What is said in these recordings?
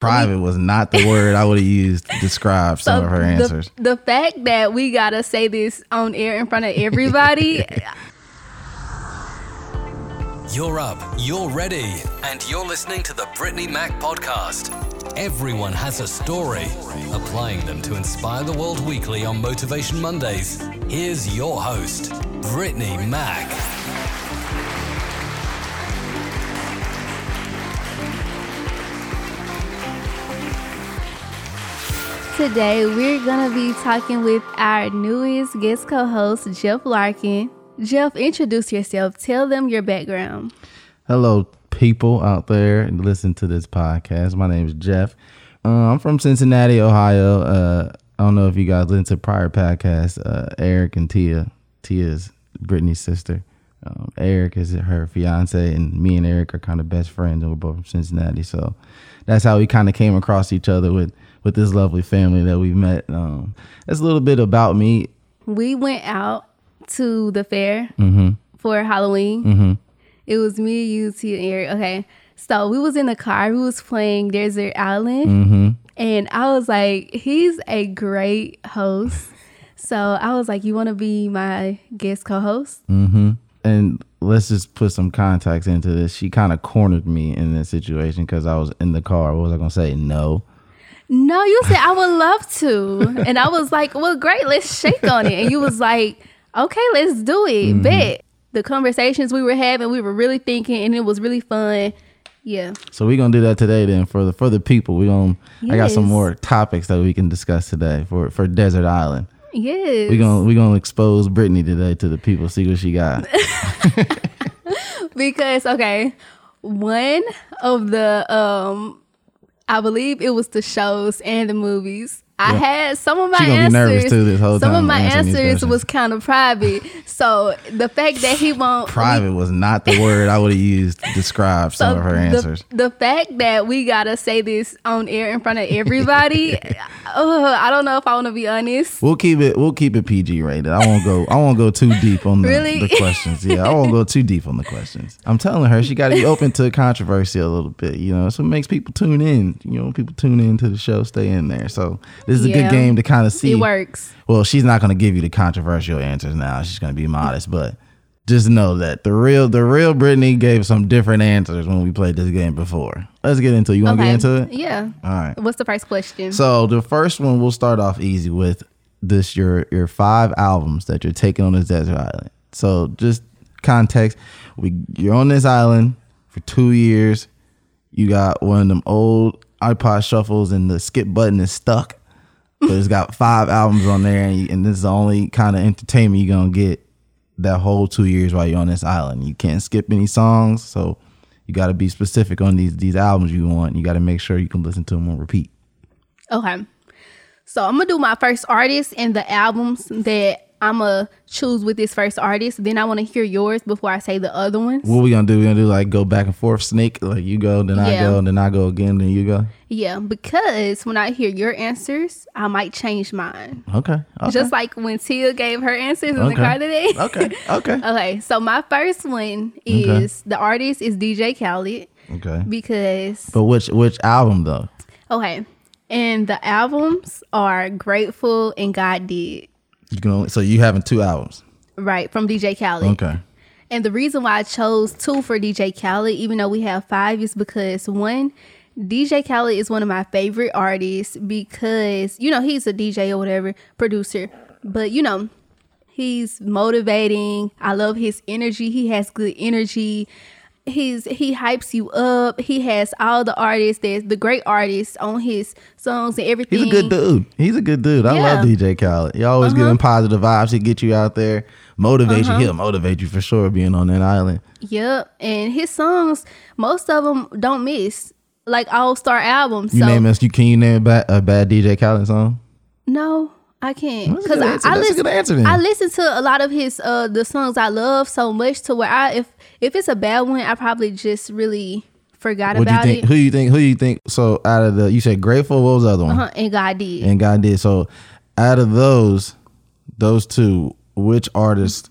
Private was not the word I would have used to describe some of her the- answers. The, fact that we gotta say this on air in front of everybody, You're up, you're ready, and you're listening to the Brittney Mack podcast. Everyone has a story, applying them to inspire the world weekly on Motivation Mondays. Here's your host, Brittney Mack. Today we're gonna be talking with our newest guest co-host, Jeff Larkin. Jeff, introduce yourself. Tell them your background. Hello, people out there and listen to this podcast. My name is Jeff. Uh, I'm from Cincinnati, Ohio. Uh, I don't know if you guys listened to prior podcasts. Uh, Eric and Tia. Tia's Brittney's sister. Um, Eric is her fiance, and me and Eric are kind of best friends, and we're both from Cincinnati. So that's how we kind of came across each other with with this lovely family that we met. Um, that's a little bit about me. We went out to the fair Mm-hmm. for Halloween. It was me, you, Tia, and Eric. Okay. So we was in the car. We was playing Desert Island. Mm-hmm. And I was like, he's a great host. So I was like, you want to be my guest co-host? Mm-hmm. And let's just put some context into this. She kind of cornered me in this situation because I was in the car. What was I gonna say? No. No, you said I would love to. and I was like, well, great, let's shake on it. And you was like, okay, let's do it. Bet. The conversations we were having, we were really thinking and it was really fun. Yeah. So we're gonna do that today. Then for the for the people, We're gonna. I got some more topics that we can discuss today for for Desert Island. Yes. We gonna we gonna expose Brittney today to the people. See what she got. because okay, one of the um I believe it was the shows and the movies. I had some of my She gonna be answers. nervous, too, this whole some of my answers was kind of private. So the fact that he won't Private was not the word I would have used to describe some of her the- answers. The, fact that we gotta say this on air in front of everybody, uh, I don't know if I want to be honest. We'll keep it. We'll keep it PG rated. I won't go. I won't go too deep on the, Really? the questions. Yeah, I won't go too deep on the questions. I'm telling her she got to be open to controversy a little bit. You know, so it makes people tune in. You know, people tune in to the show, stay in there. So this is a good game to kind of see. It works. Well, she's not going to give you the controversial answers now. She's going to be modest, but just know that the real, the real Brittney gave some different answers when we played this game before. Let's get into. it. You want to Okay. get into it? Yeah. All right. What's the first question? So the first one we'll start off easy with this your your five albums that you're taking on this desert island. So just context, we you're on this island for two years. You got one of them old iPod shuffles and the skip button is stuck. But it's got five albums on there and, you, and this is the only kind of entertainment you're gonna get that whole two years while you're on this island. You can't skip any songs, so you got to be specific on these these albums you want. You got to make sure you can listen to them on repeat. Okay. So I'm gonna do my first artist and the albums that I'm gonna choose with this first artist. Then I want to hear yours before I say the other ones. What we gonna do? We gonna do like go back and forth, snake. Like you go, then I Yeah. go, then I go again, then you go. Yeah, because when I hear your answers, I might change mine. Okay. okay. Just like when Tia gave her answers in the Okay. car today. okay. Okay. okay, so my first one is the artist is DJ Khaled Okay. because But which which album though? okay, and the albums are Grateful and God Did. You can only so you having two albums. Right, from DJ Khaled. Okay. And the reason why I chose two for DJ Khaled, even though we have five, is because one, DJ Khaled is one of my favorite artists because, you know, he's a DJ or whatever, producer. But, you know, he's motivating. I love his energy. He has good energy. He's he hypes you up. He has all the artists that's the great artists on his songs and everything. He's a good dude. He's a good dude. I love Yeah. Uh-huh. DJ Khaled. He always giving positive vibes. He get you out there, motivate you. He'll motivate you for sure being on that island. Yep. And his songs, most of them don't miss. Like all star albums. You so name us. You can you name a bad, a bad DJ Khaled song? No, I can't because I. I listen. answer. I listen to a lot of his uh the songs I love so much to where I if if it's a bad one I probably just really forgot What about think? it. Who you think? Who you think? So out of the you said grateful. What was the other one? Uh-huh, and God did. and God did. So out of those, those two, which artist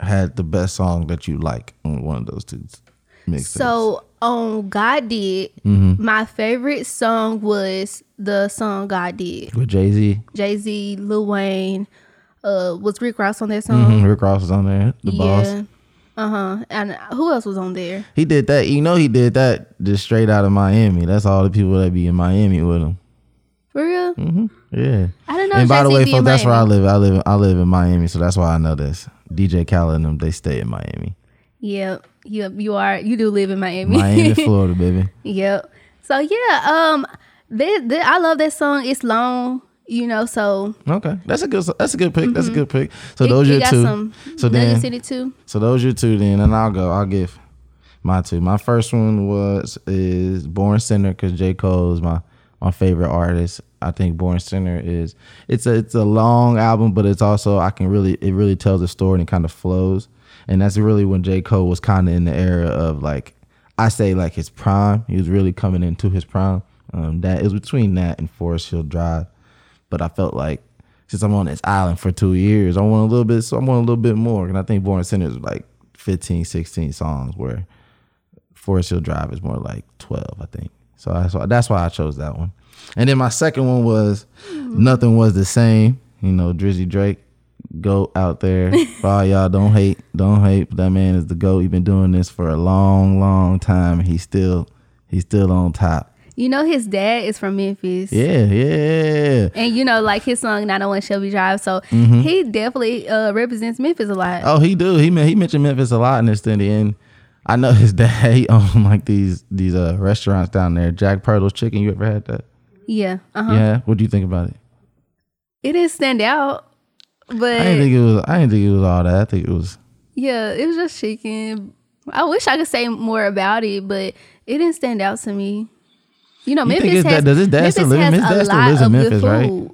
had the best song that you like on one of those two mixtapes? so on God Did, Mm-hmm. my favorite song was the song God Did. with Jay Z. Jay Z, Lil Wayne, uh, was Rick Ross on that song? Rick Ross was on there. The boss. Uh huh. And who else was on there? He did that. You know, he did that just straight out of Miami. That's all the people that be in Miami with him. For real? Yeah. I don't know. and by the Jay-Z way, folks, that's where I live. I live. I live in Miami, so that's why I know this. DJ Khaled and them, they stay in Miami. Yep. Yep. You are. You do live in Miami. Miami, Florida, baby. Yep. So yeah, um, this, this, I love that song. It's long, you know. So Okay, that's a good. That's a good pick. That's a good pick. So Mm-hmm. it- those are two. some So then, it too. so those are your two. Then, and I'll go. I'll give my two. My first one was is Born Sinner because J Cole is my my favorite artist. I think Born Sinner is it's a it's a long album, but it's also I can really it really tells a story and it kind of flows. And that's really when J Cole was kind of in the era of like I say like his prime. He was really coming into his prime. Um, that was between that and Forest Hill Drive, but I felt like since I'm on this island for two years, I want a little bit. So I want a little bit more. And I think Born Sinner is like 15, 16 songs, where Forest Hill Drive is more like 12, I think. So that's why, that's why I chose that one. And then my second one was Nothing Was the Same. You know, Drizzy Drake, GOAT out there. For all y'all, don't hate. Don't hate. That man is the GOAT. He been doing this for a long, long time. He's still, he's still on top. You know, his dad is from Memphis. Yeah, yeah. And you know, like his song "901 Shelby Drive," so he definitely uh, represents Memphis a lot. Mm-hmm. Oh, he do. He he mentioned Memphis a lot in this thing. And I know his dad he owned like these these uh restaurants down there. Jack Pirtle's Chicken. You ever had that? Yeah, uh huh. Yeah. What do you think about it? It didn't stand out, but I didn't think it was. I didn't think it was all that. I think it was. yeah, it was just chicken. I wish I could say more about it, but it didn't stand out to me. You know, Memphis has does his dad Memphis still has a lot of Memphis, good right? food.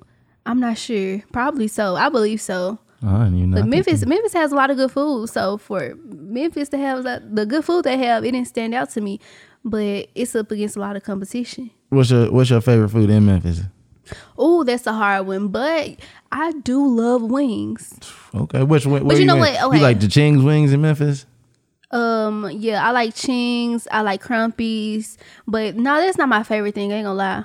I'm not sure. Probably so. I believe so. I didn't even know. But Memphis, he- Memphis has a lot of good food. So for Memphis to have that, the good food they have, it didn't stand out to me. But it's up against a lot of competition. What's your What's your favorite food in Memphis? Oh, that's a hard one. But I do love wings. Okay. Which one? where you know in? what? Okay. You like the Ching's wings in Memphis? Um, yeah, I like chings. I like Crumpy's. But no, that's not my favorite thing. I ain't gonna lie.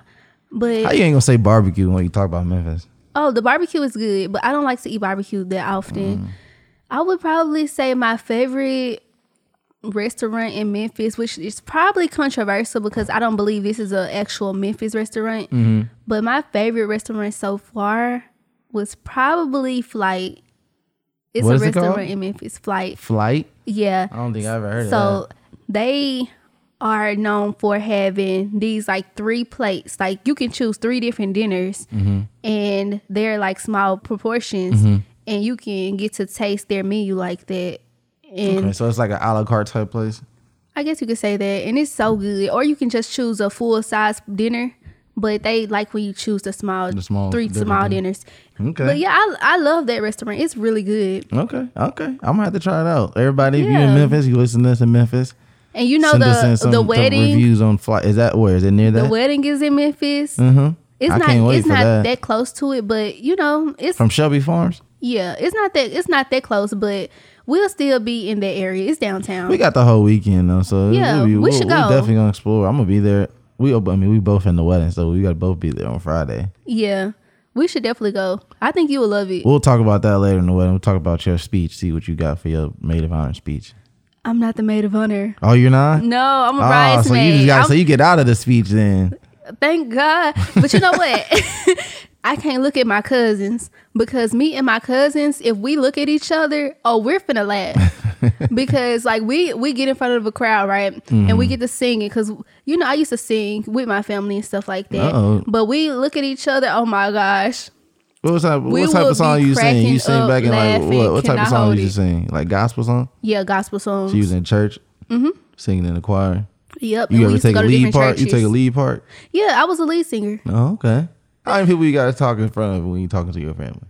But How you ain't gonna say barbecue when you talk about Memphis? Oh, the barbecue is good, but I don't like to eat barbecue that often. I would probably say my favorite restaurant in Memphis, which is probably controversial because I don't believe this is an actual Memphis restaurant. But my favorite restaurant so far was probably Flight. It's What a is it restaurant in Memphis, Flight. Flight. Yeah. I don't think I ever heard So of that. So they are known for having these like three plates. Like you can choose three different dinners, Mm-hmm. and they're like small proportions, and you can get to taste their menu like that. And Okay, so it's like an a la carte type place. I guess you could say that, and it's so good. Or you can just choose a full size dinner. But they like when you choose the small, The small three small thing. dinners. Okay. But yeah, I, I love that restaurant. It's really good. Okay, okay. I'm gonna have to try it out. Everybody, if you're in Memphis, you listen to this in Memphis. And you know send the some, the wedding, reviews on flight. Is that where? Is it near that? the wedding is in Memphis. mm-hmm. It's I not it's not that. that. close to it, but you know, it's From Shelby Farms. yeah, it's not that it's not that close, but we'll still be in that area. It's downtown. We got the whole weekend though, so Yeah, we'll be, we we'll- should we're definitely gonna explore. I'm gonna be there. We, I mean, we both in the wedding, so we gotta both be there on Friday. yeah. We should definitely go. I think you will love it. We'll talk about that later in the wedding. We'll talk about your speech. See what you got for your maid of honor speech. I'm not the maid of honor. Oh, you're not. No, I'm a Oh, bridesmaid. so you just got I'm- so you get out of the speech then. Thank God. But you know what? I can't look at my cousins because me and my cousins, if we look at each other, oh, we're finna laugh. because like we we get in front of a crowd, right? And Mm-hmm. we get to singing because you know I used to sing with my family and stuff like that. Uh-oh. But we look at each other. Oh my gosh, What type? We What type of song you sing? You sing back in like what? What type of song you it. sing? Like gospel song? yeah, gospel songs. She was in church, mm-hmm. singing in the choir. Yep. You ever take a lead part? You take a lead part? Yeah, I was a lead singer. Oh, okay. How many people you got to talk in front of when you talking to your family?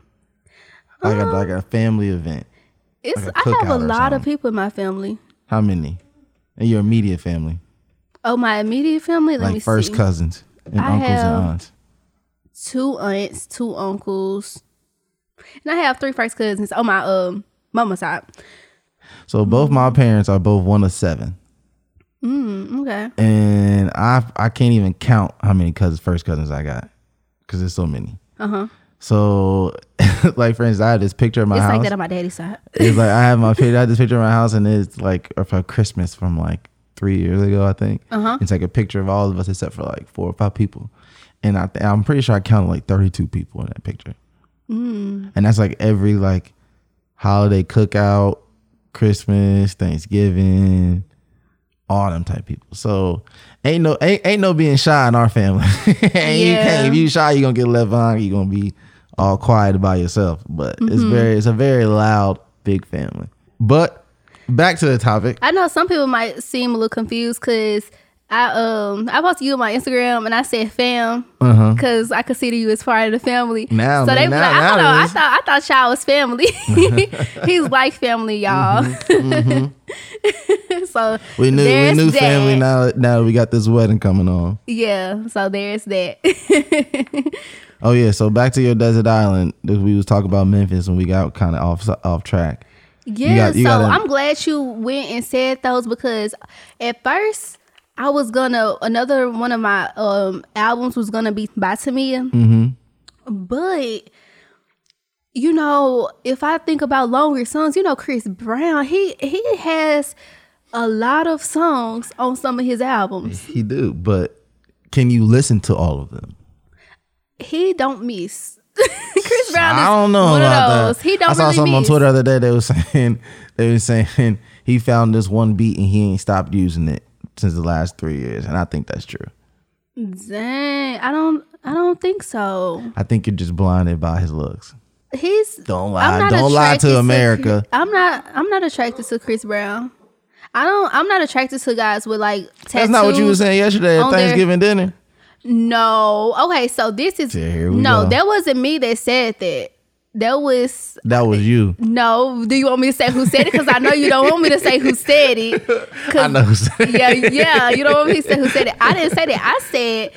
Like a like a family event. It's Like I have a lot of people in my family. How many? And your immediate family, Oh, my immediate family. Let me like first see. cousins and I uncles and aunts. two aunts, two uncles, and I have three first cousins on my um mama side. So both my parents are both one of seven. Mm, okay. and I I can't even count how many cousins, first cousins I got, because there's so many. Uh huh. So, like for instance, I had this picture of my It's house. like that on my daddy's side. it's like I have my picture. I had this picture of my house, and it's like for Christmas from like three years ago, I think. Uh-huh. It's like a picture of all of us except for like four or five people, and I th- I'm pretty sure I counted like 32 people in that picture. Mm. And that's like every like holiday cookout, Christmas, Thanksgiving, all them type people. So ain't no ain't, ain't no being shy in our family. and you Yeah. can't if you shy, you gonna get left behind. you're gonna be all quiet by yourself. But it's Mm-hmm. very it's a very loud big family. But back to the topic. I know some people might seem a little confused because I um I posted you on my Instagram and I said fam Uh-huh. because I consider you as part of the family. Now, so they now- like, I don't know. I thought I thought y'all was family. He's like family, y'all. so Mm-hmm. We knew we knew that. family now now we got this wedding coming on. Yeah. So there's that. Oh yeah, so back to your desert island. We was talking about Memphis and we got kind of off off track. Yeah, got- you so gotta- I'm glad you went and said those because at first I was gonna another one of my um albums was gonna be by Tamia, Mm-hmm. but you know if I think about longer songs, you know Chris Brown he he has a lot of songs on some of his albums. He do, but can you listen to all of them? He don't miss. Chris Brown is I don't know about that. He don't I saw really something on. Twitter the other day. They was saying they was saying he found this one beat and he ain't stopped using it since the last three years, and I think that's true. Dang, I don't I don't think so. I think you're just blinded by his looks. He's Don't lie. Don't lie to America. I'm not. I'm not attracted to Chris Brown. I don't. I'm not attracted to guys with like tattoos. That's not what you were saying yesterday at on their- Thanksgiving dinner. No. Okay. So this is Yeah, no. go. That wasn't me that said that. That was That was you. no. Do you want me to say who said it? Because I know you don't want me to say who said it. I know. who said it. Yeah, yeah. You don't want me to say who said it. I didn't say that. I said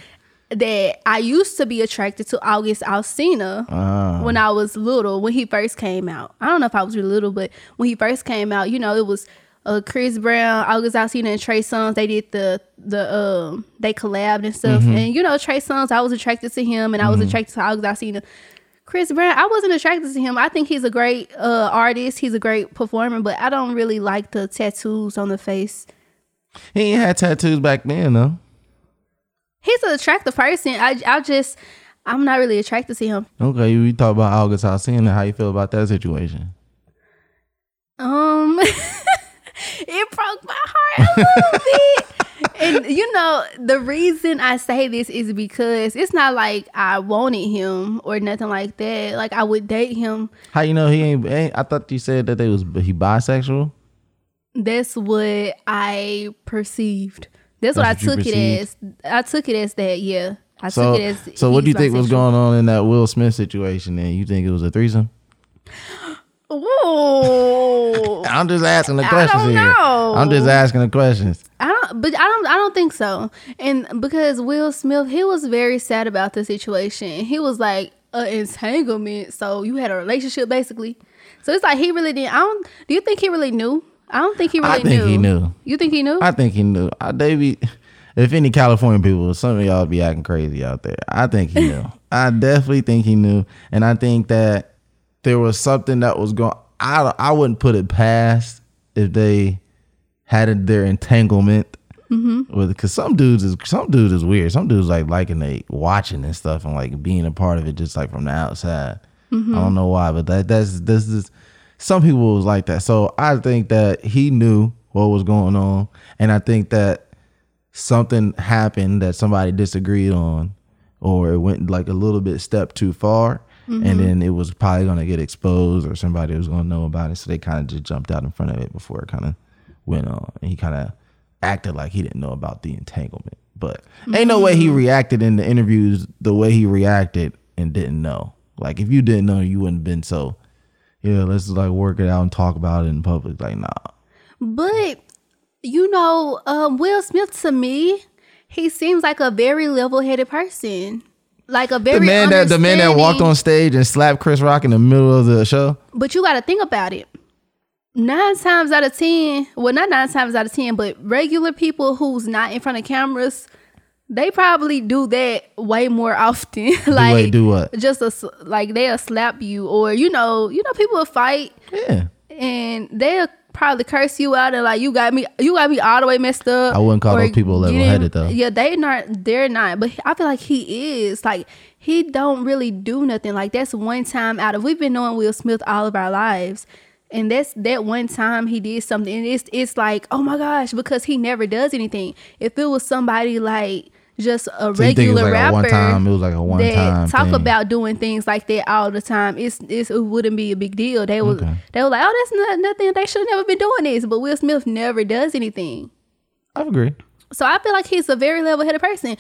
that I used to be attracted to August Alsina Ah. when I was little, when he first came out. I don't know if I was really little, but when he first came out, you know, it was uh, Chris Brown, August Alsina, and Trey Songz. They did the the um they collabed and stuff. Mm-hmm. And you know, Trey Songz, I was attracted to him, and I was attracted to August Alsina. Chris Brown, I wasn't attracted to him. I think he's a great uh, artist. He's a great performer, but I don't really like the tattoos on the face. He ain't had tattoos back then though. He's an attractive person. I I just I'm not really attracted to him. Okay, we talk about August Alsina. How you feel about that situation? Um, it broke my heart a little bit. And you know, the reason I say this is because it's not like I wanted him or nothing like that. Like I would date him. How you know he ain't? ain't I thought you said that they was he bisexual. That's what I perceived. That's, what I That's what you took it as. I took it as that. Yeah, I So, took it as. so what do you think was going on in that Will Smith situation? Then you think it was a threesome? Ooh. I'm just asking the I questions here. I'm just asking the questions. I but I don't, I don't think so. And because Will Smith, he was very sad about the situation. He was like an entanglement. So you had a relationship basically. So it's like he really didn't. I don't. Do you think he really knew? I don't think he really knew. I think knew. he knew. You think he knew? I think he knew. I, they be, if any California people, some of y'all be acting crazy out there. I think he knew. I definitely think he knew, and I think that there was something that was going. I I wouldn't put it past if they had their entanglement Mm-hmm. with because some dudes is some dudes is weird. Some dudes like liking they watching and stuff and like being a part of it just like from the outside. I mm-hmm. don't know why, but that that's this is some people was like that. So I think that he knew what was going on, and I think that something happened that somebody disagreed on, or it went like a little bit step too far, and mm-hmm. then it was probably gonna get exposed, or somebody was gonna know about it. So they kind of just jumped out in front of it before it kind of went on, and he kind of acted like he didn't know about the entanglement. But ain't no way he reacted in the interviews the way he reacted and didn't know. Like if you didn't know, you wouldn't have been so. Yeah, let's like work it out and talk about it in public. Like, nah. But you know, um, Will Smith to me, he seems like a very level-headed person. Like a very The man that the man that walked on stage and slapped Chris Rock in the middle of the show. But you got to think about it. Nine times out of ten, well, not nine times out of ten, but regular people who's not in front of cameras, they probably do that way more often. like wait, do what? Just a, like they'll slap you, or you know, you know, people will fight Yeah. and they'll probably curse you out and like you got me, you got me all the way messed up. I wouldn't call or those people get level-headed, though. Yeah, they not, they're not. But I feel like he is like he don't really do nothing. Like that's one time out of we've been knowing Will Smith all of our lives. And that's that one time he did something, and it's it's like, oh my gosh, because he never does anything. If it was somebody like just a So you think it was regular like rapper, one time? It was like a one that time. talk thing. about doing things like that all the time, it's, it's it wouldn't be a big deal. They was Okay. they were like, oh, that's not nothing. They should have never been doing this. But Will Smith never does anything. I agree. So I feel like he's a very level headed person.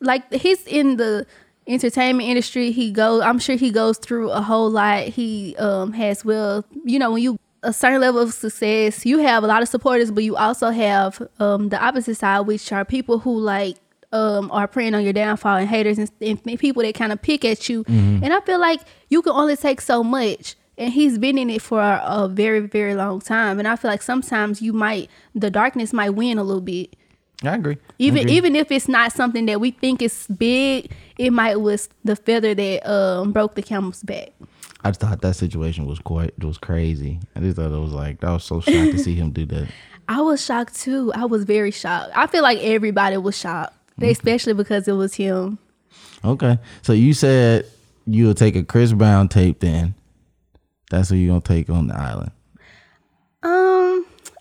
Like he's in the entertainment industry. He goes. I'm sure he goes through a whole lot. He um has well, you know, when you a certain level of success, you have a lot of supporters, but you also have um the opposite side, which are people who like um are preying on your downfall and haters and, and people that kind of pick at you. And I feel like you can only take so much. And he's been in it for a, a very, very long time. And I feel like sometimes you might, the darkness might win a little bit I agree. I even agree. even if it's not something that we think is big, it might was the feather that um broke the camel's back. I just thought that situation was quite was crazy. I just thought it was like I was so shocked to see him do that. I was shocked too. I was very shocked. I feel like everybody was shocked, especially because it was him. Okay, so you said you would take a Chris Brown tape. Then that's what you're gonna take on the island,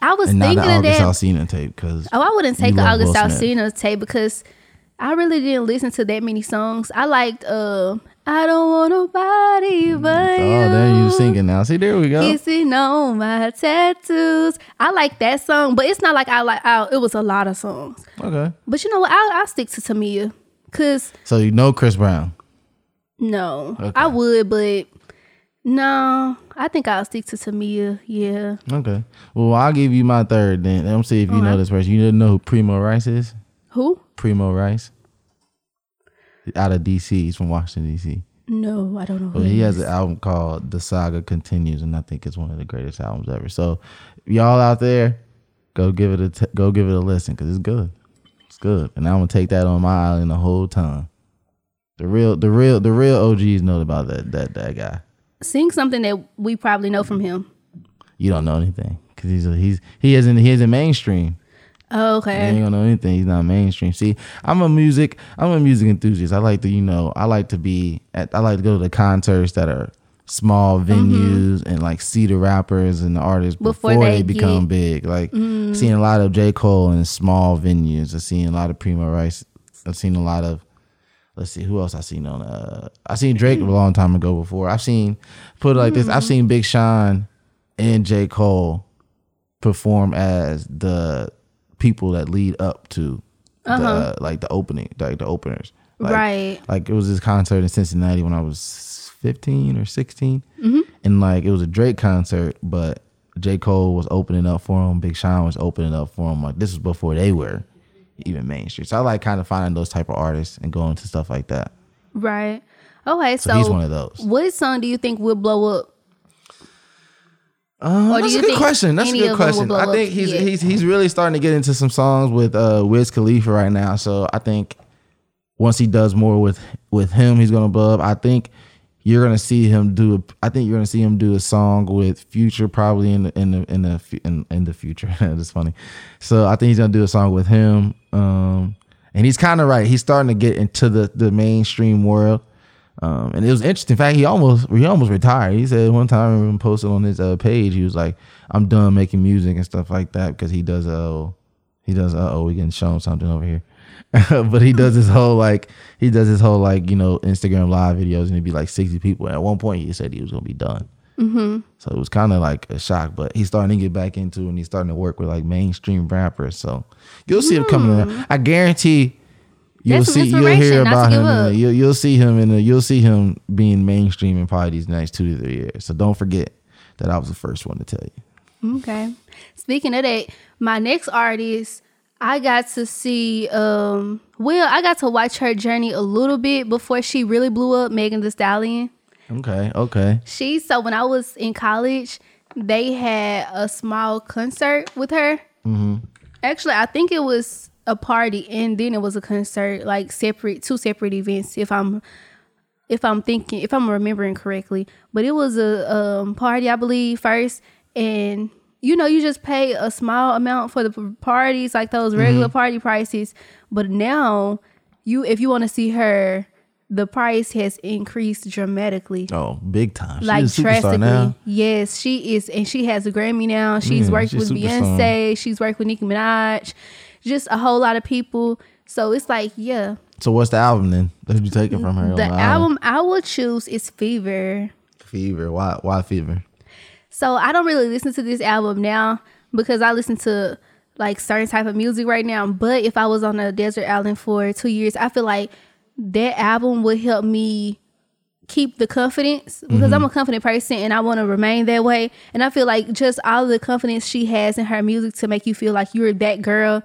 I was and not thinking the of August that. Alsina tape because Oh, I wouldn't take love August. Alsina tape because I really didn't listen to that many songs. I liked uh, I don't want nobody but oh, you. there you singing now. See, there we go. Kissing on my tattoos. I like that song, but it's not like I like. I, it was a lot of songs. Okay, But you know what? I'll, I'll stick to Tamia. Cause so you know Chris Brown. no, Okay. I would, but no, I think I'll stick to Tamia. Yeah. Okay, well I'll give you my third. Then let me see if you know this person. You didn't know who Primo Rice is? Who? Primo Rice, out of DC. He's from Washington D.C. No, I don't know. Who Well, he has an album called The Saga Continues, and I think it's one of the greatest albums ever. So, y'all out there, go give it a t- go give it a listen because it's good. It's good, and I'm gonna take that on my island the whole time. The real, the real, the real OGs know about that that that guy. Sing something that we probably know from him. You don't know anything because he's a, he's he isn't he isn't mainstream. Oh, You okay. ain't gonna know anything. He's not mainstream. See, I'm a music. I'm a music enthusiast. I like to, you know, I like to be at. I like to go to the concerts that are small mm-hmm. venues and like see the rappers and the artists before, Before they, they become get- big. Like mm. seeing a lot of J Cole in small venues. I've seen a lot of Primo Rice. I've seen a lot of. Let's see who else I seen on. Uh, I seen Drake a long time ago before. I've seen put it like this. I've seen Big Sean and J Cole perform as the people that lead up to the uh-huh. uh, like the opening, like the openers. Like, Right. Like it was this concert in Cincinnati when I was fifteen or 16 mm-hmm. and like it was a Drake concert, but J Cole was opening up for him. Big Sean was opening up for him. Like this was before they were even mainstream. So I like kind of finding those type of artists and going to stuff like that. Right. Okay. So, So, he's one of those. what song do you think will blow up? Do that's a good question. That's a good of them will question. I think he's Yeah. he's he's really starting to get into some songs with uh Wiz Khalifa right now. So I think once he does more with with him, he's gonna blow up. I think you're gonna see him do. A, I think you're gonna see him do a song with Future probably in the in the in the in, in the future. That's funny. So I think he's gonna do a song with him. Um, and he's kind of right. He's starting to get into the the mainstream world. Um, and it was interesting. In fact, he almost he almost retired. He said one time when posted on his uh, page, he was like, "I'm done making music and stuff like that because he does uh he does uh oh we getting shown something over here." but he does his whole like he does his whole like you know Instagram live videos and it'd be like 60 people. And at one point, he said he was gonna be done. Mm-hmm. So it was kind of like a shock, but he's starting to get back into and he's starting to work with like mainstream rappers. So you'll see him coming around. I guarantee you'll That's see you'll hear inspiration, not to about him. The, you'll, you'll see him in the, you'll see him being mainstream in probably these next two to three years. So don't forget that I was the first one to tell you. Okay. Speaking of that, my next artist, I got to see um well, I got to watch her journey a little bit before she really blew up, Megan Thee Stallion. Okay, okay. She so when I was in college, they had a small concert with her. Mm-hmm. Actually, I think it was a party and then it was a concert, like separate, two separate events. If I'm, if I'm thinking, if I'm remembering correctly, but it was a um, party, I believe, first, and you know, you just pay a small amount for the parties, like those regular mm-hmm. party prices. But now, you if you want to see her, the price has increased dramatically Oh, big time. She's like drastically. now. Yes, she is, and she has a Grammy now. She's Yeah, worked she's with. Beyonce. She's worked with Nicki Minaj. Just a whole lot of people. So it's like, yeah, So what's the album then that you taking from her? on the album I would choose is Fever. Fever. Why? Why Fever? So I don't really listen to this album now because I listen to like certain type of music right now. But if I was on a desert island for two years, I feel like that album would help me keep the confidence because I'm mm-hmm. a confident person and I want to remain that way. And I feel like just all the confidence she has in her music to make you feel like you're that girl.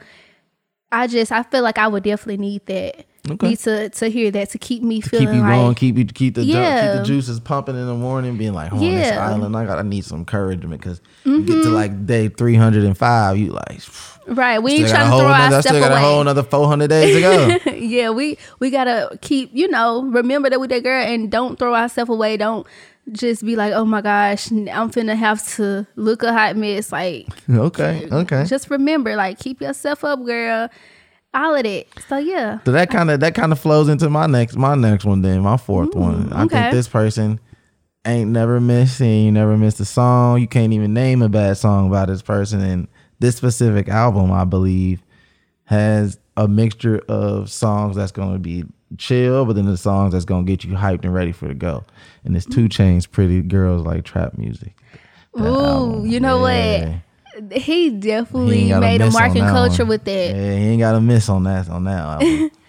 I just I feel like I would definitely need that. Okay. Need to to hear that to keep me Keep feeling you like going. Keep you keep the Yeah. keep the juices pumping in the morning. Being like, oh, on this Mm-hmm. island, I gotta need some encouragement because you get to like day three hundred and five, you like. right. We ain't got trying to throw our another, I stuff still got away. a whole another four hundred days to go. yeah, we we gotta keep you know remember that with that girl and don't throw ourselves away. Don't just be like, oh my gosh, I'm finna have to look a hot mess. Like, okay, okay. just remember, like, keep yourself up, girl. All of that. So yeah, So that kind of that kind of flows into my next my next one then my fourth mm, one. I okay. think this person ain't never missed you never missed a song. You can't even name a bad song about this person. And this specific album, I believe, has a mixture of songs that's gonna be chill, but then the songs that's gonna get you hyped and ready for the go. And it's two mm. Chainz, pretty girls like trap music. Ooh, album, you know yeah. what? He He definitely gotta made a on mark in culture one. with that. Yeah, he ain't got to miss on that on that album.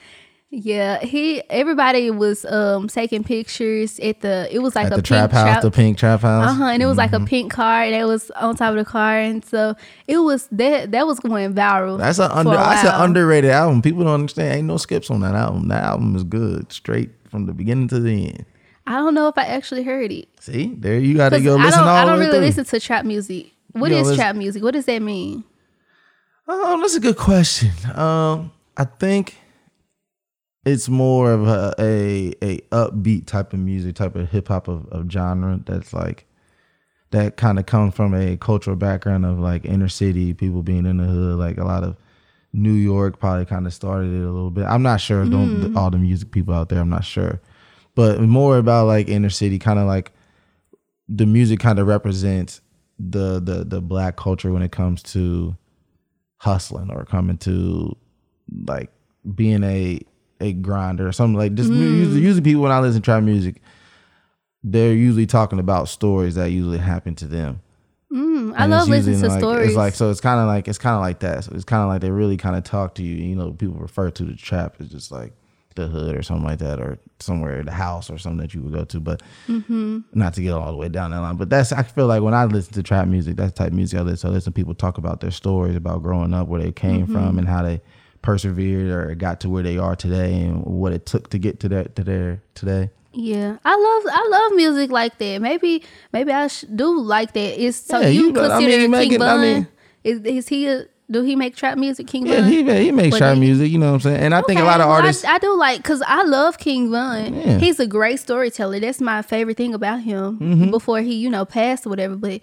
Yeah, he everybody was um taking pictures at the it was like At a the pink trap house, the pink trap house. Uh huh. And it was like Mm-hmm. a pink car that was on top of the car, and so it was that that was going viral. That's an under a that's an underrated album. People don't understand. Ain't no skips on that album. That album is good, straight from the beginning to the end. I don't know if I actually heard it. See, there you got to go I don't. all I don't really through. listen to trap music. What is trap music? What does that mean? Oh, that's a good question. Um, I think it's more of a a, a upbeat type of music, type of hip hop of, of genre that's like that kind of comes from a cultural background of like inner city people being in the hood. Like a lot of New York probably kind of started it a little bit. I'm not sure. Don't all the music people out there. I'm not sure, but more about like inner city, kind of like the music kind of represents the the the black culture when it comes to hustling or coming to like being a a grinder or something like just usually, usually people when I listen to trap music, they're usually talking about stories that usually happen to them. Mm, I And love listening to like, stories. It's like so it's kind of like it's kind of like that. So it's kind of like they really kind of talk to you. You know, people refer to the trap as just like the hood or something like that, or somewhere the house or something that you would go to. But Mm-hmm. not to get all the way down that line. But that's I feel like when I listen to trap music, that's the type of music I listen. to. I listen to people talk about their stories about growing up, where they came Mm-hmm. from, and how they persevered or got to where they are today, and what it took to get to that to there today. yeah, I love I love music like that. Maybe maybe I sh- do like that. Is so Yeah, you, you I consider mean, King it- I mean- is is he a, do he make trap music? King Yeah, Von? he he makes trap he- music. You know what I'm saying? And I think a lot of well, I- artists. I, do like because I love King Von. Yeah. He's a great storyteller. That's my favorite thing about him. Before he, you know, passed or whatever. But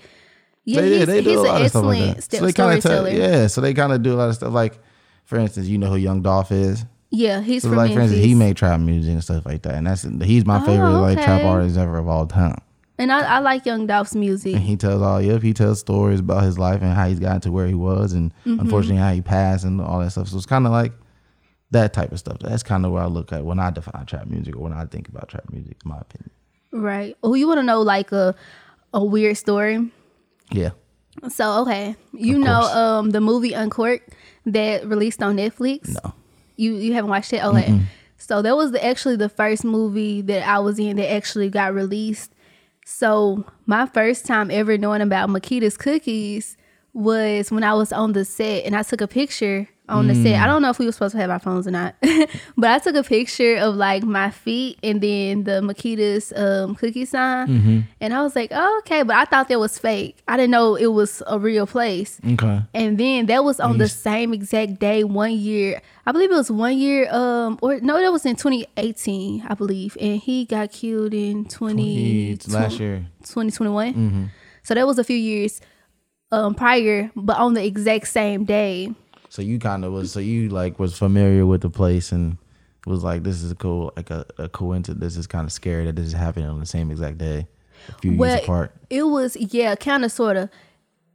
yeah, Mm-hmm. they, he's, they he's an lot of stuff like excellent st- So they kind of storyteller. yeah, so they kind of do a lot of stuff. Like, for instance, you know who Young Dolph is. yeah, he's So from like for instance, he made trap music and stuff like that, and that's he's my Oh, favorite like trap artist ever of all time. And I, I like Young Dolph's music. And he tells all yep, he tells stories about his life and how he's gotten to where he was, and Mm-hmm. unfortunately how he passed and all that stuff. So it's kind of like that type of stuff. That's kind of what I look at when I define trap music or when I think about trap music. In my opinion, Right. Oh, you want to know like a a weird story? yeah. So okay, you know um the movie Uncorked that released on Netflix. No. You you haven't watched it? Okay. So that was the, actually the first movie that I was in that actually got released. So my first time ever knowing about Makeda's cookies was when I was on the set and I took a picture on the set. I don't know if we were supposed to have our phones or not, but I took a picture of like my feet and then the Makeda's um, cookie sign, and I was like, oh, okay, but I thought that was fake. I didn't know it was a real place. Okay. And then that was on the same exact day, one year. I believe it was one year, um, or no, that was in 2018, I believe. And he got killed in 20, It's last year. 2021. So that was a few years um, prior, but on the exact same day. So you kind of was so you like was familiar with the place and was like this is a cool like a, a coincidence. This is kind of scary that this is happening on the same exact day, a few Well, years apart. it was yeah, kind of sort of.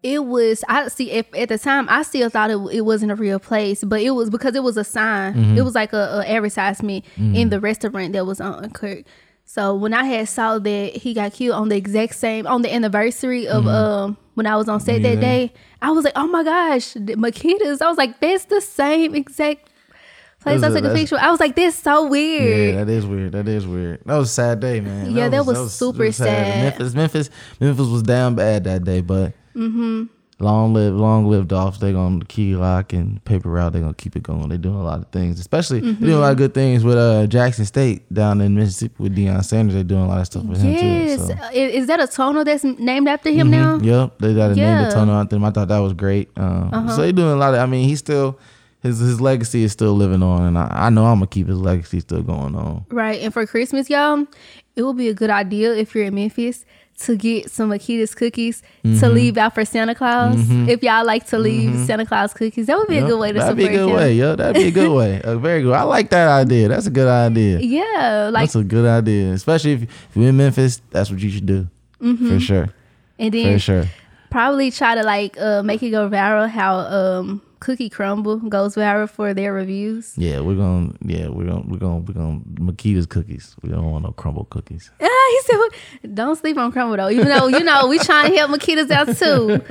It was I see if at the time I still thought it, it wasn't a real place, but it was because it was a sign. Mm-hmm. It was like a, a advertisement in the restaurant that was on Kirk. So when I had saw that he got killed on the exact same on the anniversary of Mm-hmm. um when I was on set that day, I was like, oh my gosh, Makeda's. I was like, that's the same exact place I took a picture. I was like, that's so weird. Yeah, that is weird. That is weird. That was a sad day, man. Yeah, that was super sad. Memphis, Memphis, Memphis was down bad that day, but long live, long live Dolph. They gonna Key Glock and paper route. They gonna keep it going. They doing a lot of things, especially they doing a lot of good things with uh Jackson State down in Mississippi with Deion Sanders. They doing a lot of stuff with Yes, him too. So. Is, is that a tonal that's named after him now? Yep, they got a name Yeah. the tunnel out them. I thought that was great. Um, So they doing a lot of. I mean, he's still his his legacy is still living on, and I, I know I'm gonna keep his legacy still going on. Right. And for Christmas, y'all, it will be a good idea if you're in Memphis to get some Akita's cookies Mm-hmm. to leave out for Santa Claus. If y'all like to leave Santa Claus cookies, that would be a good way to That'd support be a good him. way, yo. That'd be a good way. A very good. I like that idea. That's a good idea. Yeah, like That's a good idea, especially if, if you're in Memphis. That's what you should do Mm-hmm. for sure. and For then sure. probably try to like uh, make it go viral. How um Cookie Crumbl goes viral for their reviews. Yeah, we're gonna. Yeah, we're gonna. We're gonna. We're gonna. Makeda's cookies. We don't want no Crumbl cookies. Ah, he said, "What? "Don't sleep on Crumbl though." Even though you know we trying to help Makeda's out too.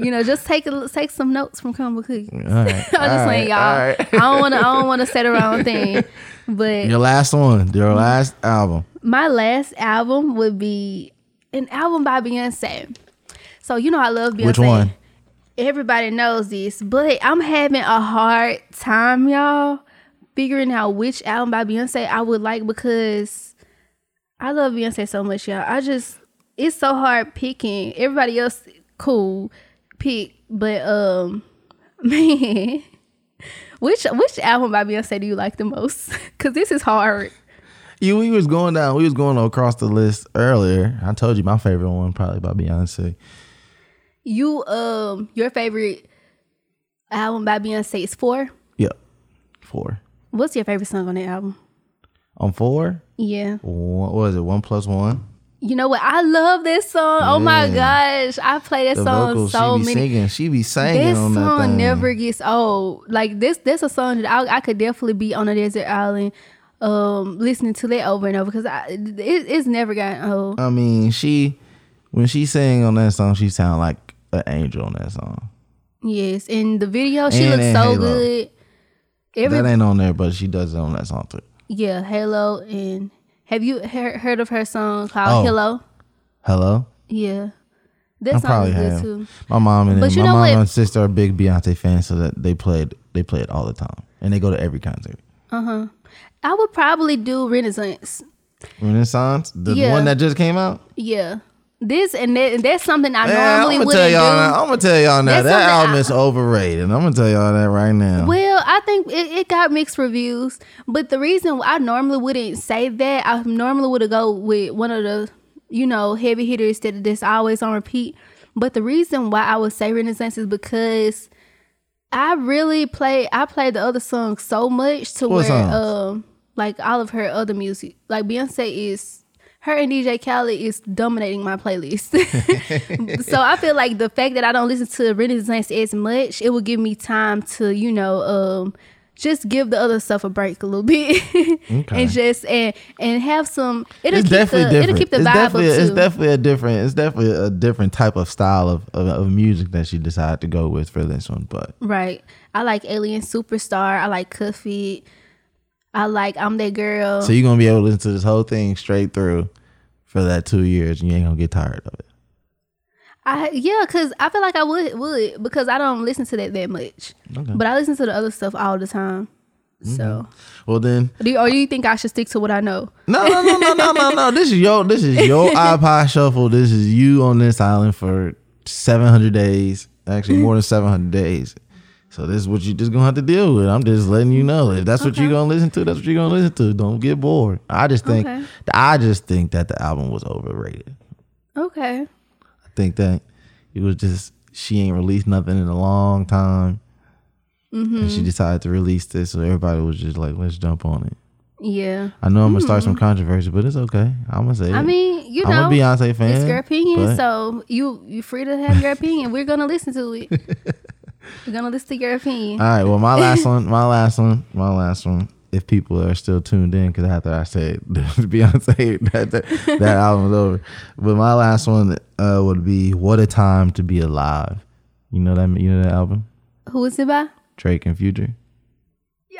You know, just take a, take some notes from Crumbl Cookies. All right. I'm just saying, y'all. I don't want to. I don't want to say the wrong thing. But Your last one. Your last album. my last album would be an album by Beyonce. So you know I love Beyonce. Which one? Everybody knows this, but I'm having a hard time, y'all, figuring out which album by Beyonce I would like because I love Beyonce so much, y'all. I just it's so hard picking. Everybody else cool pick, but um man. Which which album by Beyonce do you like the most? Cause this is hard. You, we was going down. We was going across the list earlier. I told you my favorite one probably by Beyonce. You um your favorite album by Beyonce is four. Yeah, four. What's your favorite song on that album? On four, Yeah. one, what was it? One plus one. You know what? I love this song. Oh my gosh. I play that The song vocals so she be many singing. She be singing This on that song thing. never gets old. Like this this a song that I, I could definitely be on a desert island um listening to that over and over because I it, it's never gotten old. I mean, she when she sang on that song, she sound like an angel on that song. Yes. In the video she And looks so Halo. good. Every that ain't on there, but she does it on that song too. yeah, Halo and have you heard, heard of her song called Oh. Hello? Hello. Yeah. That I song probably is good have. too. My mom and But my mom what? and sister are big Beyonce fans, so that they played they play it all the time, and they go to every concert. Uh huh. I would probably do Renaissance. Renaissance, the Yeah. one that just came out. Yeah. This and that, and that's something I Man, normally I'm gonna tell y'all. do. Now, I'm gonna tell y'all now That's that something album I- is overrated. I'm gonna tell y'all that right now. Well, I think it, it got mixed reviews, but the reason I normally wouldn't say that, I normally would go with one of the, you know, heavy hitters that that's always on repeat. But the reason why I would say Renaissance is because I really play I play the other songs so much to What where songs? um like all of her other music. Like Beyonce is her and DJ Khaled is dominating my playlist. so I feel like the fact that I don't listen to Renaissance as much, it will give me time to, you know, um just give the other stuff a break a little bit and just and and have some it'll it's keep definitely the different. it'll keep the it's vibe up definitely too. it's definitely a different it's definitely a different type of style of, of, of music that she decided to go with for this one. But Right. I like Alien Superstar. I like Cuff It. I like I'm That Girl. so you're gonna be able to listen to this whole thing straight through for that two years, and you ain't gonna get tired of it. I yeah, cause I feel like I would would because I don't listen to that that much, Okay. but I listen to the other stuff all the time. Mm-hmm. So, Well then, do you, or do you think I should stick to what I know? no, no, no, no, no, no, no. This is your this is your iPod shuffle. This is you on this island for seven hundred days. Actually, more than seven hundred days. So this is what you just gonna have to deal with. I'm just letting you know if that's what you're gonna listen to. That's what you're gonna listen to. Don't get bored. I just think Okay. I just think that the album was overrated. Okay. I think that it was just she ain't released nothing in a long time, and Mm-hmm. she decided to release this, so everybody was just like, "Let's jump on it." Yeah. I know I'm gonna start some controversy, but it's okay. I'm gonna say Mm-hmm. I it. mean, you I'm know, a Beyonce fan. it's your opinion, so you you free to have your opinion. We're gonna listen to it. We're gonna listen to your opinion. All right. Well, my last one, my last one, my last one. If people are still tuned in, because after I said Beyonce, that, that that album's over. But my last one uh, would be "What a Time to Be Alive." You know that you know that album, Who is it by? Drake and Future.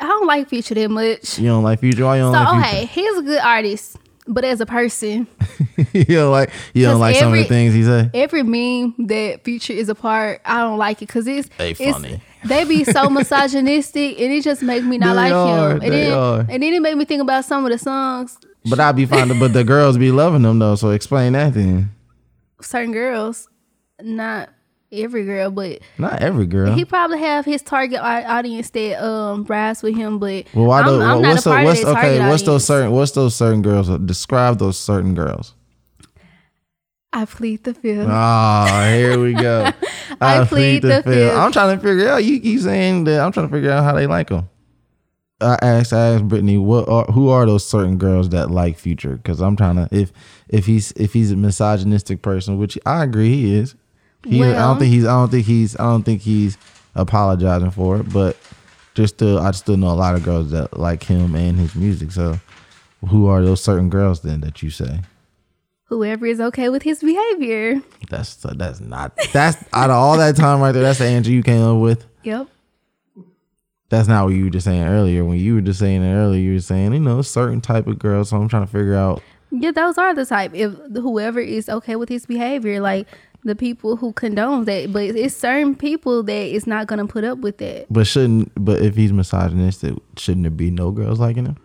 I don't like Future that much. You don't like Future? Why you don't So like okay, he's a good artist, but as a person, you don't like you don't 'Cause like some of the things he say. every meme that Future is a part, I don't like it because it's They it's- funny. They be so misogynistic, and it just make me not They like are, him. And they then, are. and then it made me think about some of the songs. But I be finding, but the girls be loving them though. So explain that then. Certain girls, not every girl, but Not every girl. he probably have his target audience that um rides with him. But Well, why I'm, those? I'm not what's a the, part what's of that okay? target What's those certain? What's those certain girls? Describe those certain girls. I plead the fifth. Oh, here we go. I plead the fifth. I'm trying to figure out. You keep saying that. I'm trying to figure out how they like them. I asked, I asked Brittney, what are, who are those certain girls that like Future? Because I'm trying to if if he's if he's a misogynistic person, which I agree he is. He, I don't think he's. I don't think he's. I don't think he's apologizing for it. But just still, I still know a lot of girls that like him and his music. So, who are those certain girls then that you say? Whoever is okay with his behavior. That's that's not that's out of all that time right there. That's the answer you came up with. Yep. That's not what you were just saying earlier. When you were just saying it earlier, you were saying you know certain type of girls. So I'm trying to figure out. Yeah, those are the type. If whoever is okay with his behavior, like the people who condone that, but it's certain people that is not gonna put up with that. But shouldn't but if he's misogynistic, shouldn't there be no girls liking him?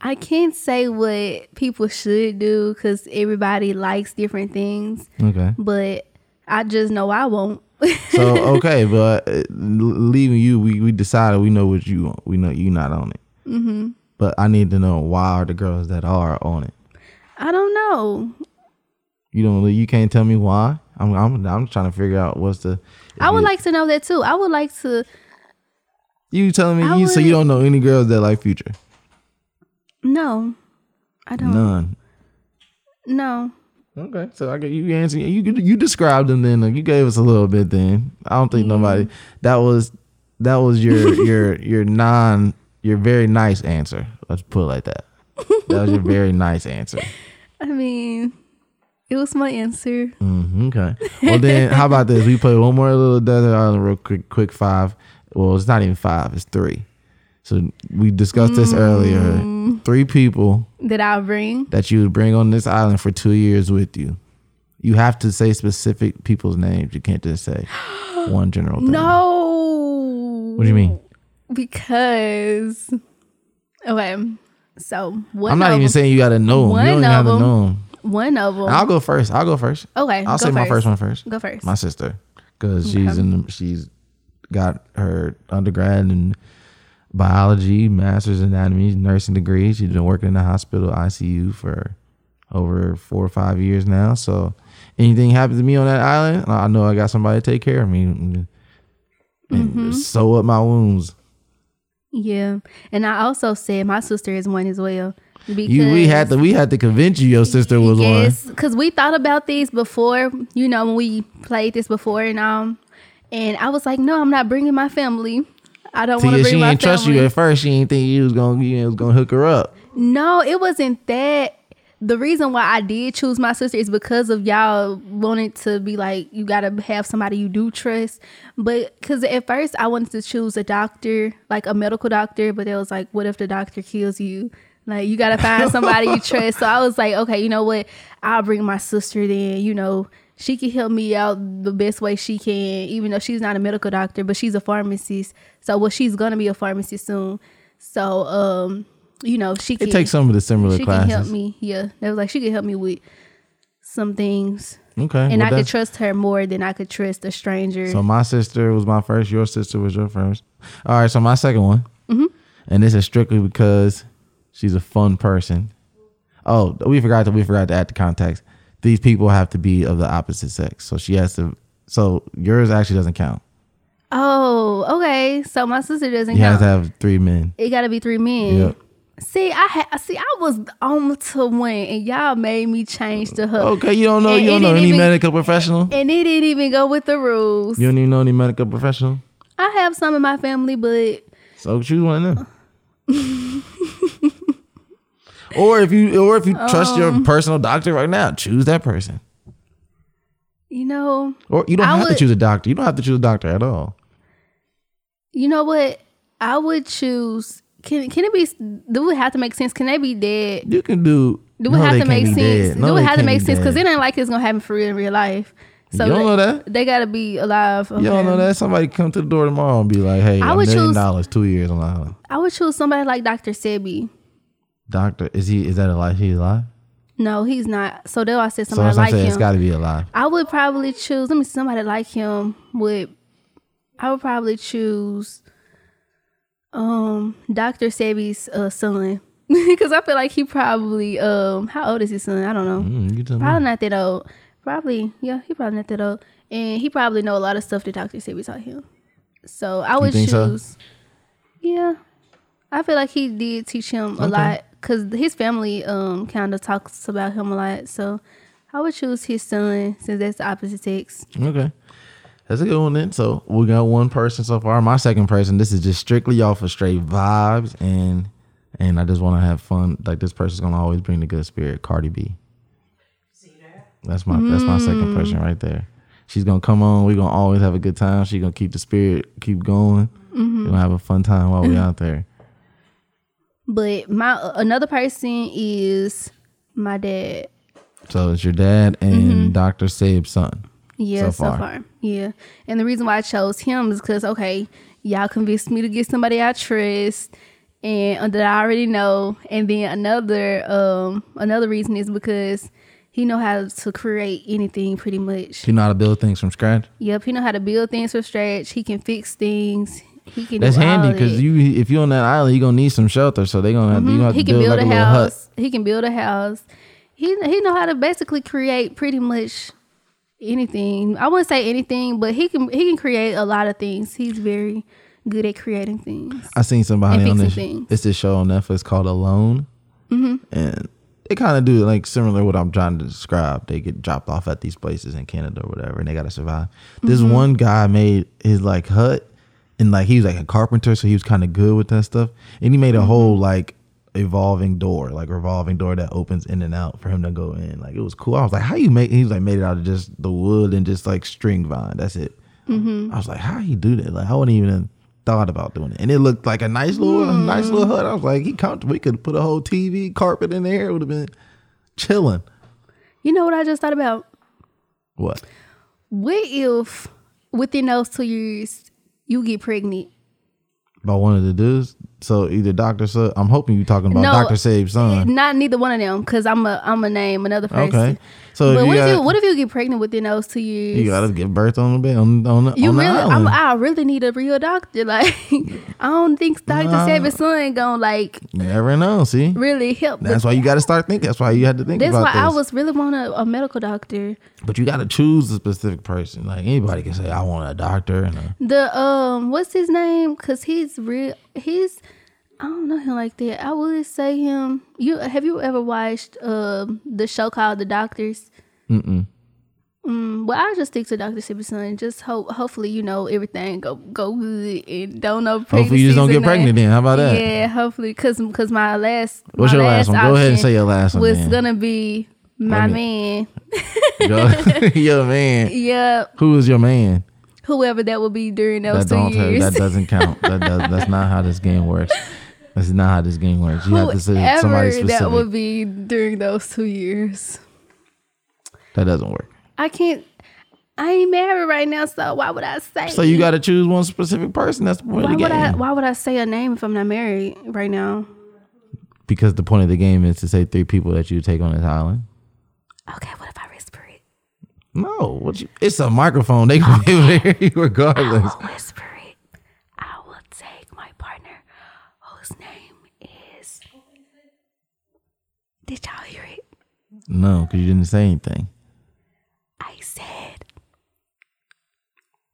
I can't say what people should do because everybody likes different things, Okay. but I just know I won't. So okay, but uh, leaving you, we we decided we know what you want. We know you not on it. Mm-hmm. But I need to know why are the girls that are on it. I don't know. You don't. You can't tell me why. I'm I'm I'm trying to figure out what's the. I would you- like to know that too. I would like to. You telling me I you so you don't know any girls that like Future? No, I don't. None. No. Okay, so I get you answer. You you described them then. You gave us a little bit then. I don't think nobody that was that was your your your non your very nice answer. Let's put it like that. That was your very nice answer. I mean, it was my answer. Mhm, okay. Well then, how about this? We play one more little desert island real quick. Quick five. Well, it's not even five. It's three. So we discussed this earlier. Three people That I'll bring. that you would bring on this island for two years with you. You have to say specific people's names. You can't just say one general thing. No. What do you mean? Because okay, so I'm not even saying you got to know them. One You don't even have to know them. One of them. I'll go first. I'll go first. okay, I'll say my first. first one first. Go first. My sister, because she's in. The, she's got her undergrad in biology, master's in anatomy, nursing degree. She's been working in the hospital ICU for over four or five years now. So anything happens to me on that island, I know I got somebody to take care of me and, and Mm-hmm. sew up my wounds. yeah, and I also said my sister is one as well. Because You, we had to, we had to convince you your sister was yes, because we thought about these before. You know, when we played this before, and um, and I was like, no, I'm not bringing my family. I don't want to bring she my ain't trust you at first. She didn't think you was gonna, you was gonna hook her up. No, it wasn't that. The reason why I did choose my sister is because of y'all wanted to be like you gotta have somebody you do trust. But because at first I wanted to choose a doctor, like a medical doctor, but it was like, what if the doctor kills you? Like you gotta find somebody you trust. So I was like, okay, you know what? I'll bring my sister then. You know, she can help me out the best way she can, even though she's not a medical doctor, but she's a pharmacist. So well, she's gonna be a pharmacist soon. So um, you know, she can It takes some of the similar she can help me. Yeah, that was like she can help me with some things, Okay. and well, I could trust her more than I could trust a stranger. So my sister was my first. Your sister was your first. All right. So my second one, Mm-hmm. and this is strictly because she's a fun person. Oh, we forgot to we forgot to add the context. These people have to be of the opposite sex. So she has to. So yours actually doesn't count. oh, okay. So my sister doesn't You have count. to have three men. it got to be three men. Yep. See, I had see, I was on to one, and y'all made me change the hook. Okay, you don't know. And you don't know any even- medical professional. And it didn't even go with the rules. You don't even know any medical professional. I have some in my family, but So choose one of them. Or if you or if you trust your Um. personal doctor right now, choose that person. you know, Or you don't I have to choose a doctor. You don't have to choose a doctor at all. you know what? I would choose. Can can it be? Do it have to make sense? Can they be dead? You can do. Do no, it have to make sense? No, do it have to make sense? Because it ain't like it's gonna happen for real in real life. So You don't they, know that? They gotta be alive. You don't know that somebody come to the door tomorrow and be like, "Hey, I a would million choose- dollars, two years on the island." I would choose somebody like Dr. Sebi. Doctor, is he? Is that alive? He alive? No, he's not. So there I said So somebody that's like saying. him. It's got to be alive. I would probably choose. Let me see somebody like him. would. I would probably choose um Dr. Sebi's uh, son because I feel like he probably um how old is his son? I don't know. Mm, tell me. Probably not that old. Probably yeah, he probably not that old, and he probably know a lot of stuff that Dr. Sebi taught him. So I would think so? choose. Yeah, I feel like he did teach him a lot because his family um kind of talks about him a lot. So I would choose his son since that's the opposite sex. Okay. That's a good one then. So we got one person so far. My second person, this is just strictly off of straight vibes and and I just want to have fun. Like this person's gonna always bring the good spirit. Cardi B. That's my that's my second person right there. She's gonna come on. We're gonna always have a good time. She's gonna keep the spirit keep going. We're gonna have a fun time while we out there. But my uh, another person is my dad. So it's your dad and mm-hmm. Dr. Sebi's son. Yeah, So so far. far. Yeah. And the reason why I chose him is because, okay, y'all convinced me to get somebody I trust and uh, that I already know. And then another um another reason is because he know how to create anything pretty much. You know how to build things from scratch. Yep, he know how to build things from scratch. He can fix things. He can That's handy because you if you're on that island, you're gonna need some shelter. So they're gonna have, you gonna have he to can build, build like a a house. He can build a house. He he know how to basically create pretty much anything. I wouldn't say anything, but he can he can create a lot of things. He's very good at creating things. I seen somebody on this. things. It's this show on Netflix called Alone, Mm-hmm. and they kind of do like similar to what I'm trying to describe. They get dropped off at these places in Canada or whatever, and they got to survive. This Mm-hmm. one guy made his like hut, and like he was like a carpenter, so he was kind of good with that stuff. And he made a Mm-hmm. whole like evolving door, like revolving door that opens in and out for him to go in. Like it was cool. I was like, how you make? He was like made it out of just the wood and just like string vine. That's it. Mm-hmm. I was like, how you do that? Like I wouldn't even thought about doing it. And it looked like a nice little, a nice little hut. I was like, he comfortable. We could put a whole TV carpet in there. It would have been chilling. You know what I just thought about? What? What if within those two years you get pregnant? By one of the dudes. So either Doctor Sub. I'm hoping you're talking about No, Doctor Sebi's son. Not neither one of them, because I'm a I'm a name another person. Okay. So but what if you what if you get pregnant within those two years? you gotta give birth on the bed on on, the- You on the really, island. I'm, I really need a real doctor. Like, I don't think Doctor Nah. Sebi's son gonna like never know. See, really help. that's why you got to start thinking. That's why you had to think that's why I was really want a, a medical doctor. but you got to choose a specific person. Like anybody can say, I want a doctor and a The um, what's his name? Cause he's real. He's I don't know him like that. I would say him. You have you ever watched um the show called The Doctors? Mm-mm. Mm, well, I'll just stick to Doctor Sebi's son. Just hope, hopefully, you know everything go go good and don't know. Hopefully you just don't get pregnant. Then how about that? Yeah, hopefully, cause cause my last What's my your last one? Go ahead and say your last one. was then. gonna be my man. Yo, your man. Yeah, Who is your man? whoever that will be during those that two don't years. that doesn't count. That does, that's not how this game works. That's not how this game works. You have to say somebody whoever specific. that would be during those two years. that doesn't work. I can't. I ain't married right now, so why would I say? So you got to choose one specific person. That's the point Why of the would game. I? Why would I say a name if I'm not married right now? because the point of the game is to say three people that you take on this island. Okay, what if I whisper it? No, what you, it's a microphone. They can be able to hear you regardless. I'll whisper it. I will take my partner, whose name is. Did y'all hear it? No, because you didn't say anything. I said.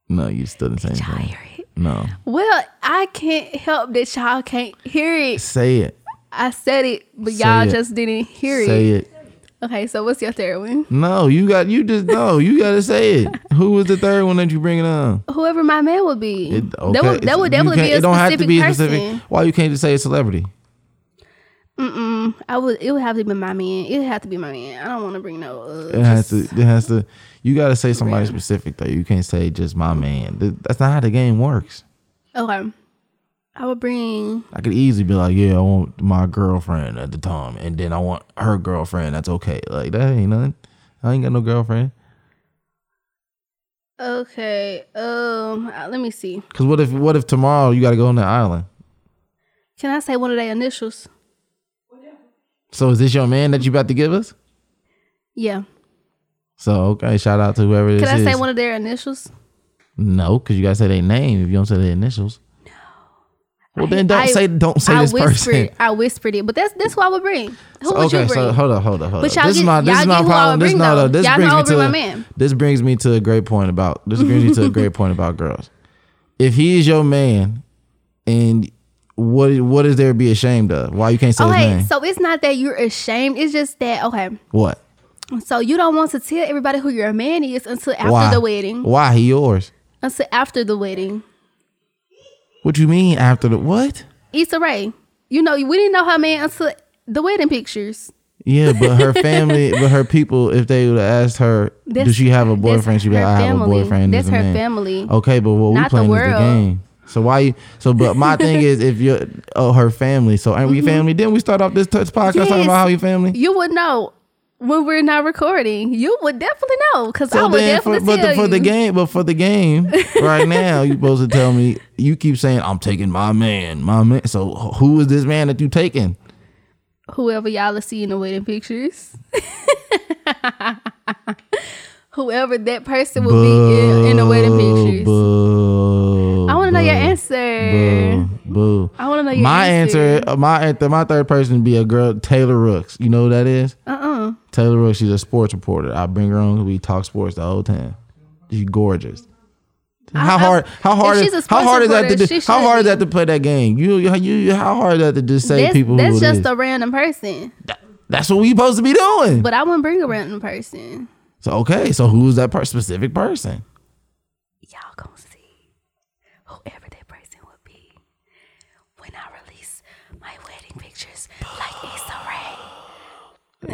No, you still didn't say anything. Did y'all anything. hear it? No, Well, I can't help that y'all can't hear it. say it. I said it, but Say y'all it. just didn't hear it. Say it. it. Okay, so what's your third one? No, you got you just no. You got to say it. Who was the third one that you bringing on? Whoever my man would be. It, That would that would You definitely can't- be a It don't have specific to be person. specific. Why you can't just say a celebrity? Mm-mm. I would. It would have to be my man. It would have to be my man. I don't want to bring no. Uh, It has to. It has to. You got to say somebody specific though. You can't say just my man. That's not how the game works. Okay. I would bring. I could easily be like, yeah, I want my girlfriend at the time, and then I want her girlfriend. That's okay. Like that ain't nothing. I ain't got no girlfriend. Okay. Um. uh, Let me see. Cause what if what if tomorrow you got to go on the island? Can I say one of their initials? So is this your man that you about to give us? Yeah. So okay, shout out to whoever this Can I is. say one of their initials? No, because you gotta say their name if you don't say their initials. No. Well, then don't I- say don't say I this whispered. person. I whispered it, but that's that's who I would bring. Who would okay, you bring? so hold up, hold up, hold up. This is get- my this is my problem. This bring, no, no. This Y'all brings me to my man. this brings me to a great point about this brings me to a great point about girls. If he is your man, and what what is there to be ashamed of? Why you can't say his name? so it's not that you're ashamed. It's just that okay. what? So you don't want to tell everybody who your man is until after Why? the wedding. Why he yours? Until after the wedding. What you mean after the what? Issa Rae. You know, we didn't know her man until the wedding pictures. Yeah, but her family, but her people, if they would have asked her, That's- she have a boyfriend? She'd be like, I have a boyfriend. That's her man. family. Okay, but what we Not the playing is the game. So why you? So, but my thing is, if you're oh her family, so ain't we family? Didn't we start off this touch podcast talking Mm-hmm. About how we family? You would know when we're not recording. You would definitely know because I So would then, for, definitely but tell the, for the game, but for the game, right now, you're supposed to tell me. You keep saying I'm taking my man, my man. So who is this man that you taking? Whoever y'all are seeing the wedding pictures. Whoever that person will be in, in the wedding pictures. My answer. answer, uh, my answer, my third person would be a girl, Taylor Rooks. You know who that is? Uh-uh. Taylor Rooks. She's a sports reporter. I bring her on. We talk sports the whole time. She's gorgeous. How I- hard? How hard? Is, how hard is that to do? How hard is that to play that game? You, you, you how hard is that to just say That's, people that's just is? a random person. That's what we supposed to be doing. But I wouldn't bring a random person. so okay, so who's that per- specific person? Y'all gonna see whoever that person would be when I release my wedding pictures like Issa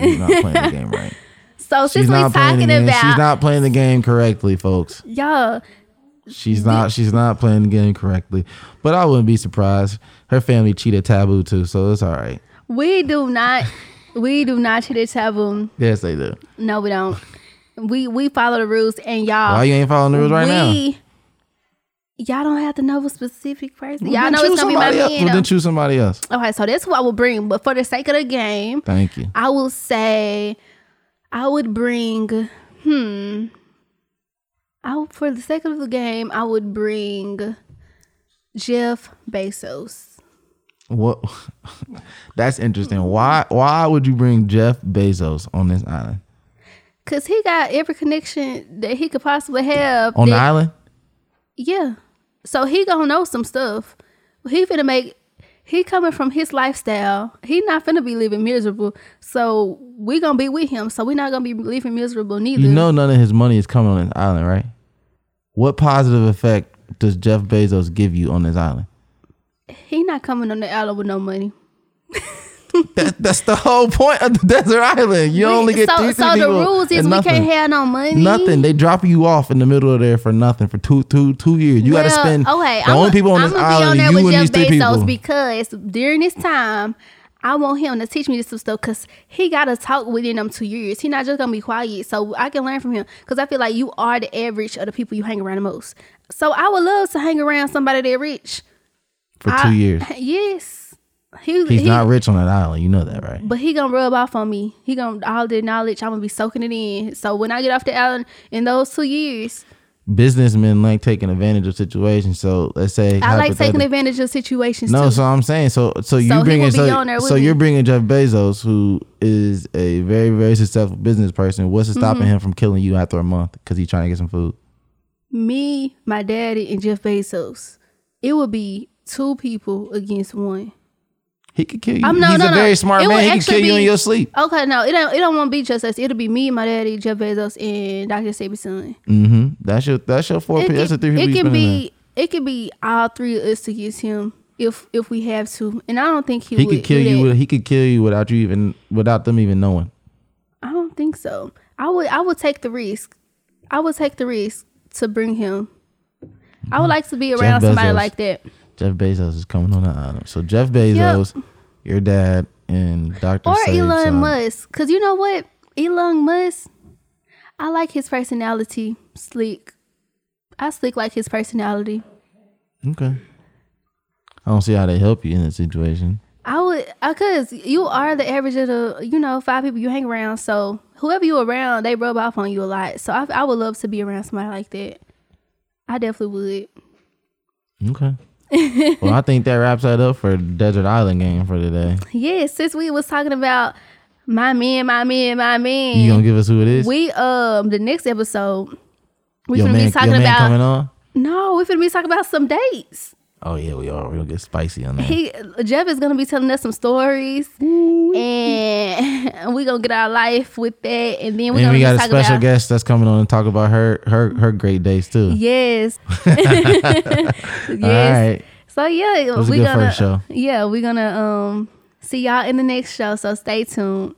She's not playing the game right. So She's we not playing the talking game. about She's not playing the game correctly, folks. y'all, She's not. She's not playing the game correctly. But I wouldn't be surprised. Her family cheated taboo too, so it's all right. we do not we do not cheat a taboo. Yes, they do. No, we don't. We we follow the rules and y'all Why you ain't following the rules right now? Y'all don't have to know a specific person. Well, y'all know it's gonna be my somebody else. man. Well, then choose somebody else. Okay, so that's who I would bring. But for the sake of the game, Thank you. I will say I would bring hmm. I for the sake of the game, I would bring Jeff Bezos. What? That's interesting. Why? Why would you bring Jeff Bezos on this island? Cause he got every connection that he could possibly have. On the island? Yeah. So he gonna know some stuff. He finna make he coming from his lifestyle. He not finna be living miserable. So we gonna be with him. So we not gonna be living miserable neither. You know, none of his money is coming on this island, right? What positive effect does Jeff Bezos give you on this island? he not coming on the island with no money. That, that's the whole point of the desert island. You We- only get so so the rules is we can't have no money. Nothing. They drop you off in the middle of there for nothing for two, two, two years. You got to Well, spend. Okay, the only people on this I'm island be on you and these three people. because during this time, I want him to teach me this stuff because he got to talk within them two years. He not just gonna be quiet, so I can learn from him. Because I feel like you are the average of the people you hang around the most. So I would love to hang around somebody that rich. For I- two years. Yes, he, He's he- not rich on that island. You know that, right? But he gonna rub off on me. He gonna all the knowledge. I'm gonna be soaking it in. So when I get off the island in those two years, Businessmen like taking advantage of situations. So let's say I like taking advantage of situations No, too. so I'm saying so so you So bringing so, on there with so you're bringing Jeff Bezos, who is a very very successful business person. What's stopping Mm-hmm. him from killing you after a month because he's trying to get some food? me, my daddy, and Jeff Bezos, it would be two people against one. He could kill you. I'm no, he's no, a no. very smart It man. He could kill you in your sleep. Okay, no, it don't. It don't want to be just us. It'll be me, my daddy, Jeff Bezos, and Dr. Sebi's son. Mm-hmm. That's your that's your four. It that's the can, three it can be. It could be all three of us against him if if we have to. And I don't think he, He would could kill you. With, he could kill you without you even without them even knowing. I don't think so. I would I would take the risk. I would take the risk to bring him. I would like to be around somebody Bezos. like that. Jeff Bezos is coming on the island. So Jeff Bezos, your dad, and Doctor Or Elon Musk. Cause you know what? Elon Musk, I like his personality. Sleek, I sleek like his personality. Okay. I don't see how they help you in that situation. I would, uh, cause you are the average of the, you know, five people you hang around. So whoever you around, they rub off on you a lot. So I, I would love to be around somebody like that. I definitely would. Okay. well, I think that wraps that up for Desert Island game for today. Yeah, since we was talking about my man, my man, my man, You gonna give us who it is? we um the next episode we your finna man, be talking about No, we're gonna be talking about some dates. Oh yeah, we are. We'll get spicy on that. He Jeff is gonna be telling us some stories, and we gonna get our life with that, and then we and gonna we got a special about guest that's coming on and talk about her her her great days too. yes, yes. All right. So yeah, we good gonna first show. yeah we're gonna um see y'all in the next show. So stay tuned.